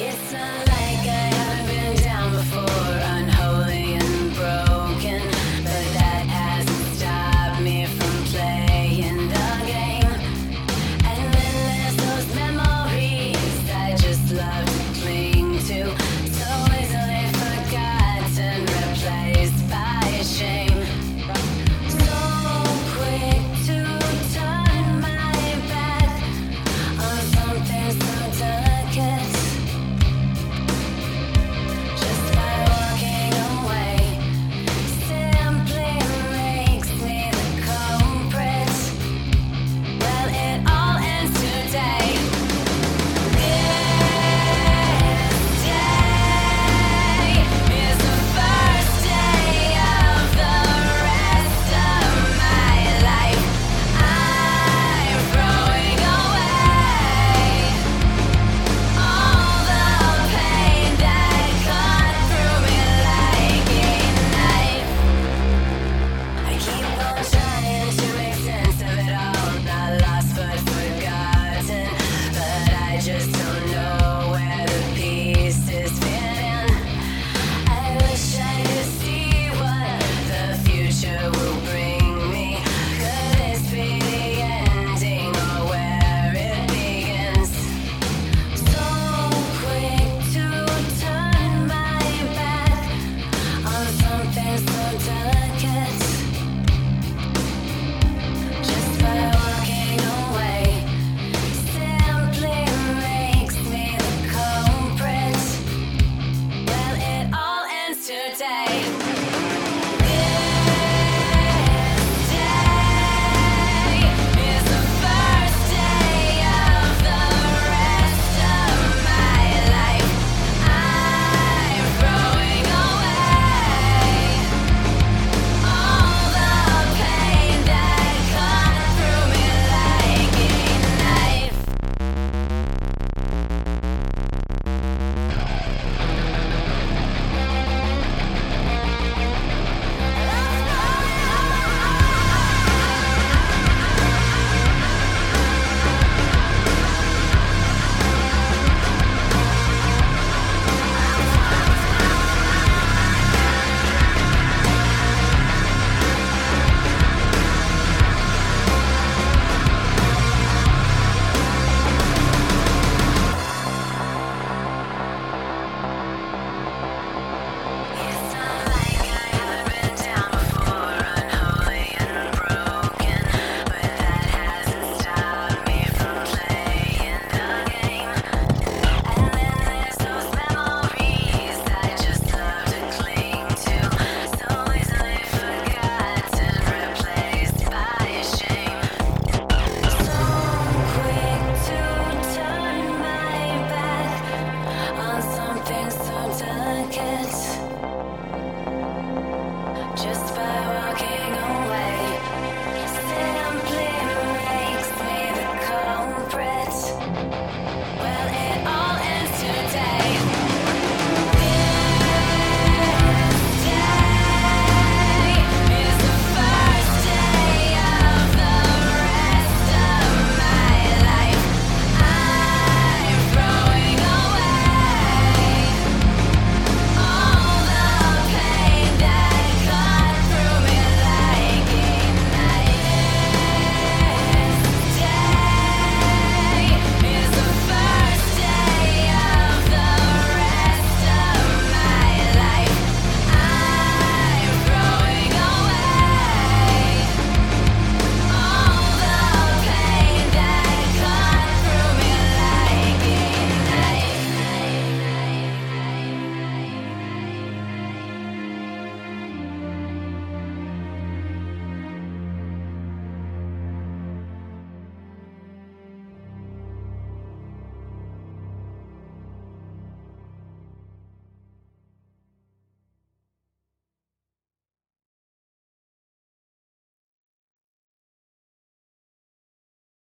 It's a today.